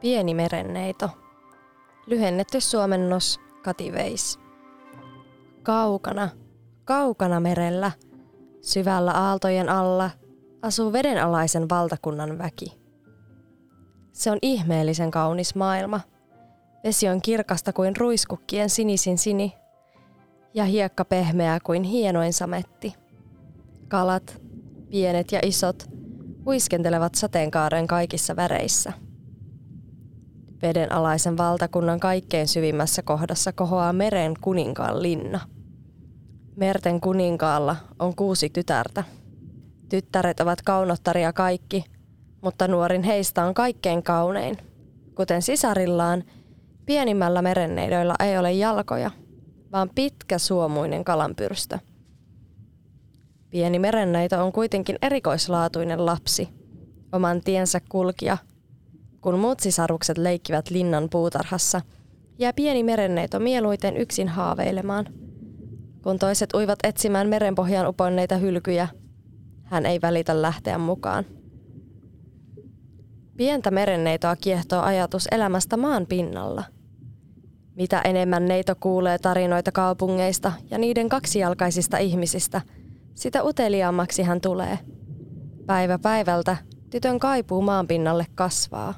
Pieni merenneito. Lyhennetty suomennos Kativeis. Kaukana, kaukana merellä, syvällä aaltojen alla, asuu vedenalaisen valtakunnan väki. Se on ihmeellisen kaunis maailma. Vesi on kirkasta kuin ruiskukkien sinisin sini ja hiekka pehmeää kuin hienoin sametti. Kalat, pienet ja isot, uiskentelevat sateenkaaren kaikissa väreissä. Vedenalaisen valtakunnan kaikkein syvimmässä kohdassa kohoaa meren kuninkaan linna. Merten kuninkaalla on kuusi tytärtä. Tyttäret ovat kaunottaria kaikki, mutta nuorin heistä on kaikkein kaunein. Kuten sisarillaan, pienimmällä merenneidoilla ei ole jalkoja, vaan pitkä suomuinen kalanpyrstö. Pieni merenneito on kuitenkin erikoislaatuinen lapsi, oman tiensä kulkija. Kun muut sisarukset leikkivät linnan puutarhassa, jää pieni merenneito mieluiten yksin haaveilemaan. Kun toiset uivat etsimään merenpohjaan uponneita hylkyjä, hän ei välitä lähteä mukaan. Pientä merenneitoa kiehtoo ajatus elämästä maan pinnalla. Mitä enemmän neito kuulee tarinoita kaupungeista ja niiden kaksijalkaisista ihmisistä, sitä uteliaammaksi hän tulee. Päivä päivältä tytön kaipuu maanpinnalle kasvaa.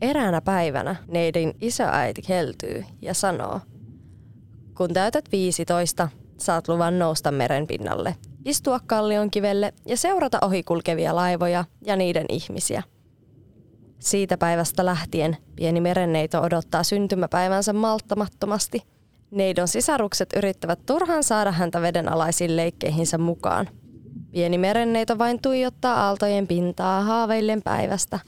Eräänä päivänä neidin isoäiti heltyy ja sanoo, kun täytät 15, saat luvan nousta merenpinnalle, istua kallion kivelle ja seurata ohikulkevia laivoja ja niiden ihmisiä – siitä päivästä lähtien pieni merenneito odottaa syntymäpäivänsä malttamattomasti. Neidon sisarukset yrittävät turhaan saada häntä vedenalaisiin leikkeihinsä mukaan. Pieni merenneito vain tuijottaa aaltojen pintaa haaveillen päivästä,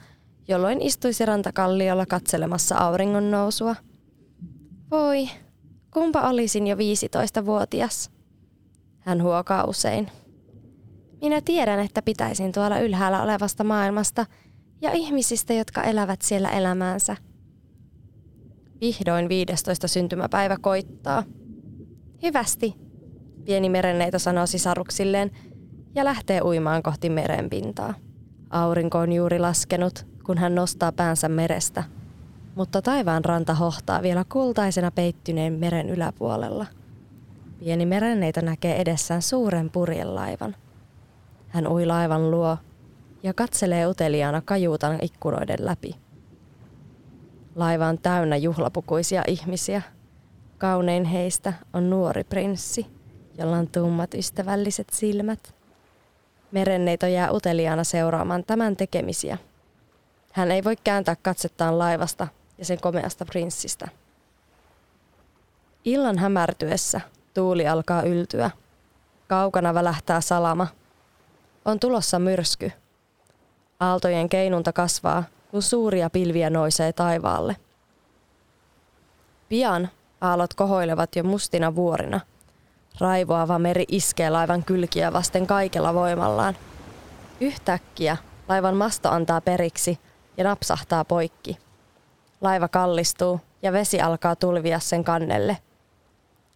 jolloin istuisi rantakalliolla katselemassa auringon nousua. Voi, kumpa olisin jo 15-vuotias. Hän huokaa usein. Minä tiedän, että pitäisin tuolla ylhäällä olevasta maailmasta – ja ihmisistä, jotka elävät siellä elämäänsä. Vihdoin 15. syntymäpäivä koittaa. Hyvästi, pieni merenneito sanoo sisaruksilleen ja lähtee uimaan kohti merenpintaa. Aurinko on juuri laskenut, kun hän nostaa päänsä merestä, mutta taivaan ranta hohtaa vielä kultaisena peittyneen meren yläpuolella. Pieni merenneito näkee edessään suuren purjelaivan. Hän ui laivan luo ja katselee uteliaana kajuutan ikkunoiden läpi. Laiva on täynnä juhlapukuisia ihmisiä. Kaunein heistä on nuori prinssi, jolla on tummat ystävälliset silmät. Merenneito jää uteliaana seuraamaan tämän tekemisiä. Hän ei voi kääntää katsettaan laivasta ja sen komeasta prinssistä. Illan hämärtyessä tuuli alkaa yltyä. Kaukana välähtää salama. On tulossa myrsky, Aaltojen keinunta kasvaa, kun suuria pilviä noisee taivaalle. Pian aallot kohoilevat jo mustina vuorina. Raivoava meri iskee laivan kylkiä vasten kaikella voimallaan. Yhtäkkiä laivan masto antaa periksi ja napsahtaa poikki. Laiva kallistuu ja vesi alkaa tulvia sen kannelle.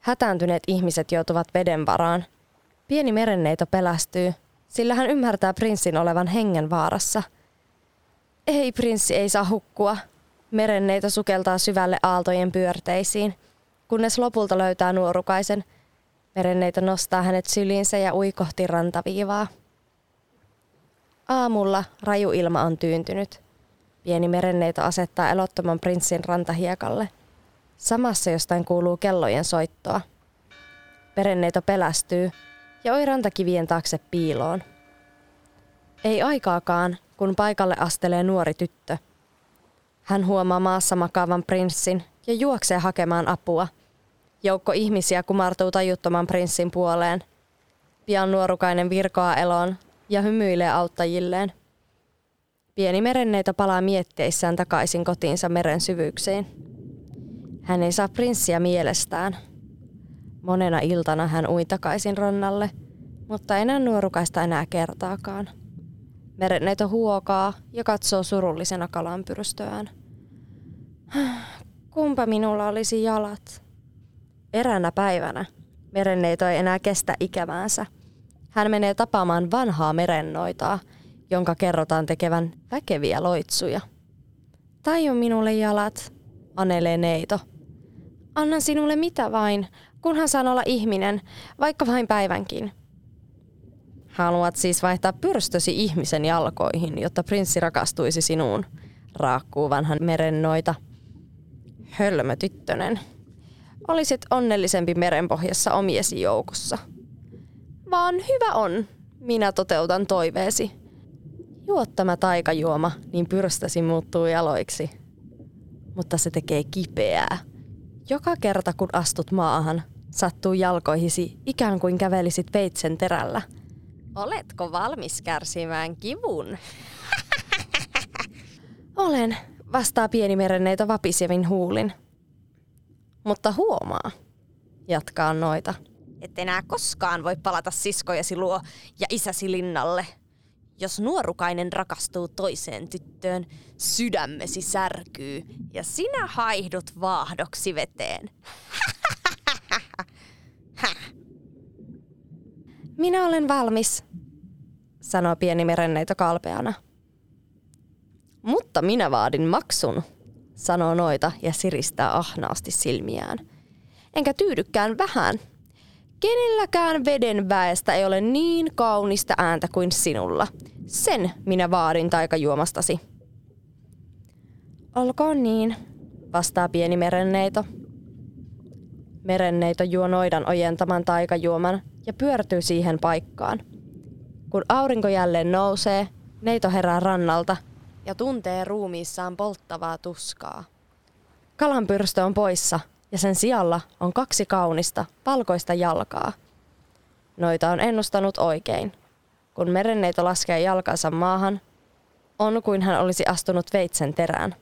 Hätääntyneet ihmiset joutuvat veden varaan. Pieni merenneito pelästyy sillä hän ymmärtää prinssin olevan hengen vaarassa. Ei, prinssi ei saa hukkua. Merenneito sukeltaa syvälle aaltojen pyörteisiin, kunnes lopulta löytää nuorukaisen. Merenneito nostaa hänet syliinsä ja ui kohti rantaviivaa. Aamulla raju ilma on tyyntynyt. Pieni merenneito asettaa elottoman prinssin rantahiekalle. Samassa jostain kuuluu kellojen soittoa. Merenneito pelästyy ja oi rantakivien taakse piiloon. Ei aikaakaan, kun paikalle astelee nuori tyttö. Hän huomaa maassa makaavan prinssin ja juoksee hakemaan apua. Joukko ihmisiä kumartuu tajuttoman prinssin puoleen. Pian nuorukainen virkoaa eloon ja hymyilee auttajilleen. Pieni merenneito palaa mietteissään takaisin kotiinsa meren syvyyksiin. Hän ei saa prinssiä mielestään – Monena iltana hän ui takaisin rannalle, mutta enää nuorukaista enää kertaakaan. Merenneito huokaa ja katsoo surullisena kalanpyrstöään. Kumpa minulla olisi jalat? Eräänä päivänä merenneito ei enää kestä ikäväänsä. Hän menee tapaamaan vanhaa merennoitaa, jonka kerrotaan tekevän väkeviä loitsuja. Taju minulle jalat, anelee neito. Annan sinulle mitä vain, kunhan saan olla ihminen, vaikka vain päivänkin. Haluat siis vaihtaa pyrstösi ihmisen jalkoihin, jotta prinssi rakastuisi sinuun, raakkuu vanhan merennoita. Hölmö tyttönen. Olisit onnellisempi merenpohjassa omiesi joukossa. Vaan hyvä on, minä toteutan toiveesi. Juot tämä taikajuoma, niin pyrstösi muuttuu jaloiksi. Mutta se tekee kipeää. Joka kerta kun astut maahan, sattuu jalkoihisi ikään kuin kävelisit veitsen terällä. Oletko valmis kärsimään kivun? Olen, vastaa pieni merenneito vapisevin huulin. Mutta huomaa, jatkaa noita, et enää koskaan voi palata siskojesi luo ja isäsi linnalle. Jos nuorukainen rakastuu toiseen tyttöön, sydämesi särkyy ja sinä haihdut vaahdoksi veteen. Minä olen valmis, sanoo pieni merenneito kalpeana. Mutta minä vaadin maksun, sanoo noita ja siristää ahnaasti silmiään. Enkä tyydykään vähän. Kenelläkään veden väestä ei ole niin kaunista ääntä kuin sinulla. Sen minä vaadin taikajuomastasi. Olkoon niin, vastaa pieni merenneito. Merenneito juo noidan ojentaman taikajuoman ja pyörtyy siihen paikkaan. Kun aurinko jälleen nousee, neito herää rannalta ja tuntee ruumiissaan polttavaa tuskaa. Kalanpyrstö on poissa ja sen sijalla on kaksi kaunista, valkoista jalkaa. Noita on ennustanut oikein. Kun merenneito laskee jalkansa maahan, on kuin hän olisi astunut veitsen terään.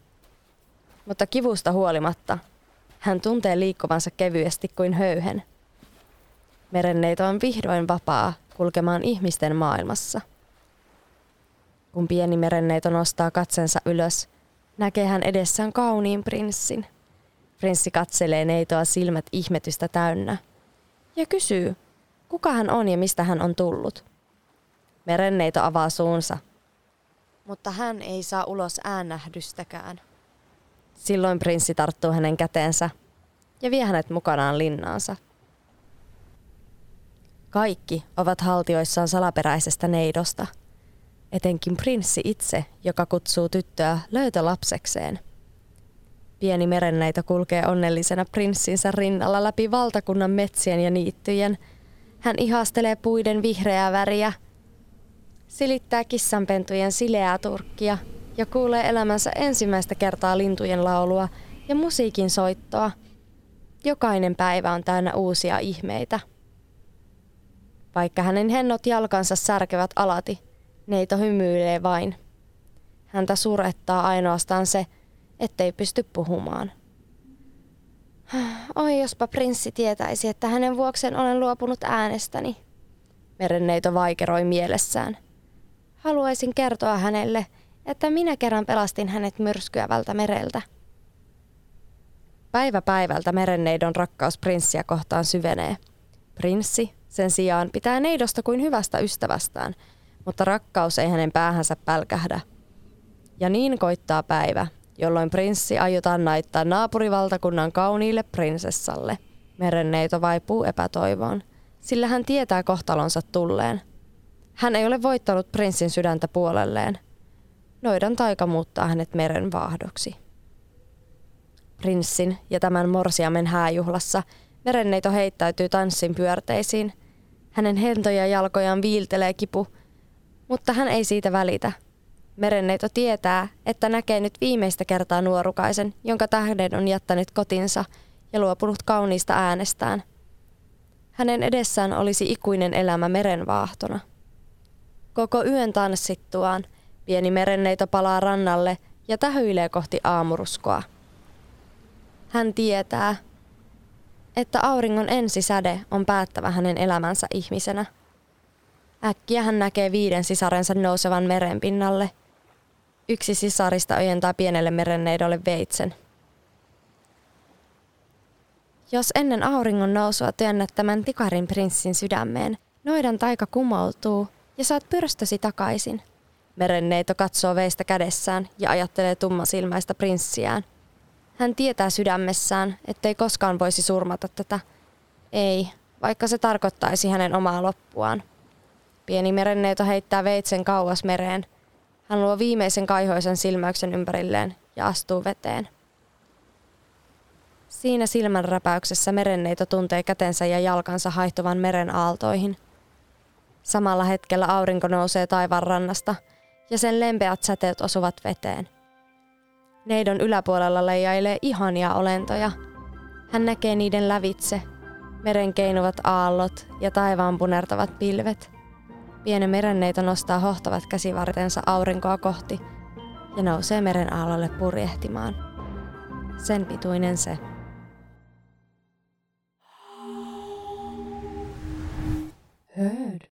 Mutta kivusta huolimatta, hän tuntee liikkuvansa kevyesti kuin höyhen. Merenneito on vihdoin vapaa kulkemaan ihmisten maailmassa – kun pieni merenneito nostaa katsensa ylös, näkee hän edessään kauniin prinssin. Prinssi katselee neitoa silmät ihmetystä täynnä ja kysyy, kuka hän on ja mistä hän on tullut. Merenneito avaa suunsa, mutta hän ei saa ulos äänähdystäkään. Silloin prinssi tarttuu hänen käteensä ja vie hänet mukanaan linnaansa. Kaikki ovat haltioissaan salaperäisestä neidosta – etenkin prinssi itse, joka kutsuu tyttöä löytölapsekseen. Pieni merenneito kulkee onnellisena prinssinsä rinnalla läpi valtakunnan metsien ja niittyjen. Hän ihastelee puiden vihreää väriä, silittää kissanpentujen sileää turkkia ja kuulee elämänsä ensimmäistä kertaa lintujen laulua ja musiikin soittoa. Jokainen päivä on täynnä uusia ihmeitä. Vaikka hänen hennot jalkansa särkevät alati – Neito hymyilee vain. Häntä surettaa ainoastaan se, ettei pysty puhumaan. Oi, jospa prinssi tietäisi, että hänen vuokseen olen luopunut äänestäni. Merenneito vaikeroi mielessään. Haluaisin kertoa hänelle, että minä kerran pelastin hänet myrskyävältä mereltä. Päivä päivältä merenneidon rakkaus prinssiä kohtaan syvenee. Prinssi sen sijaan pitää neidosta kuin hyvästä ystävästään – mutta rakkaus ei hänen päähänsä pälkähdä. Ja niin koittaa päivä, jolloin prinssi aiotaan naittaa naapurivaltakunnan kauniille prinsessalle. Merenneito vaipuu epätoivoon, sillä hän tietää kohtalonsa tulleen. Hän ei ole voittanut prinssin sydäntä puolelleen. Noidan taika muuttaa hänet meren vaahdoksi. Prinssin ja tämän morsiamen hääjuhlassa merenneito heittäytyy tanssin pyörteisiin. Hänen hentoja jalkojaan viiltelee kipu – mutta hän ei siitä välitä. Merenneito tietää, että näkee nyt viimeistä kertaa nuorukaisen, jonka tähden on jättänyt kotinsa ja luopunut kauniista äänestään. Hänen edessään olisi ikuinen elämä merenvaahtona. Koko yön tanssittuaan pieni merenneito palaa rannalle ja tähyilee kohti aamuruskoa. Hän tietää, että auringon ensisäde on päättävä hänen elämänsä ihmisenä – Äkkiä hän näkee viiden sisarensa nousevan meren pinnalle. Yksi sisarista ojentaa pienelle merenneidolle veitsen. Jos ennen auringon nousua työnnät tämän tikarin prinssin sydämeen, noidan taika kumoutuu ja saat pyrstösi takaisin. Merenneito katsoo veistä kädessään ja ajattelee tummasilmäistä prinssiään. Hän tietää sydämessään, ettei koskaan voisi surmata tätä. Ei, vaikka se tarkoittaisi hänen omaa loppuaan. Pieni merenneito heittää veitsen kauas mereen. Hän luo viimeisen kaihoisen silmäyksen ympärilleen ja astuu veteen. Siinä silmänräpäyksessä merenneito tuntee kätensä ja jalkansa haihtuvan meren aaltoihin. Samalla hetkellä aurinko nousee taivaan rannasta ja sen lempeät säteet osuvat veteen. Neidon yläpuolella leijailee ihania olentoja. Hän näkee niiden lävitse, meren keinuvat aallot ja taivaan punertavat pilvet. Pienen merenneito nostaa hohtavat käsivartensa aurinkoa kohti ja nousee meren aallolle purjehtimaan. Sen pituinen se. Heard.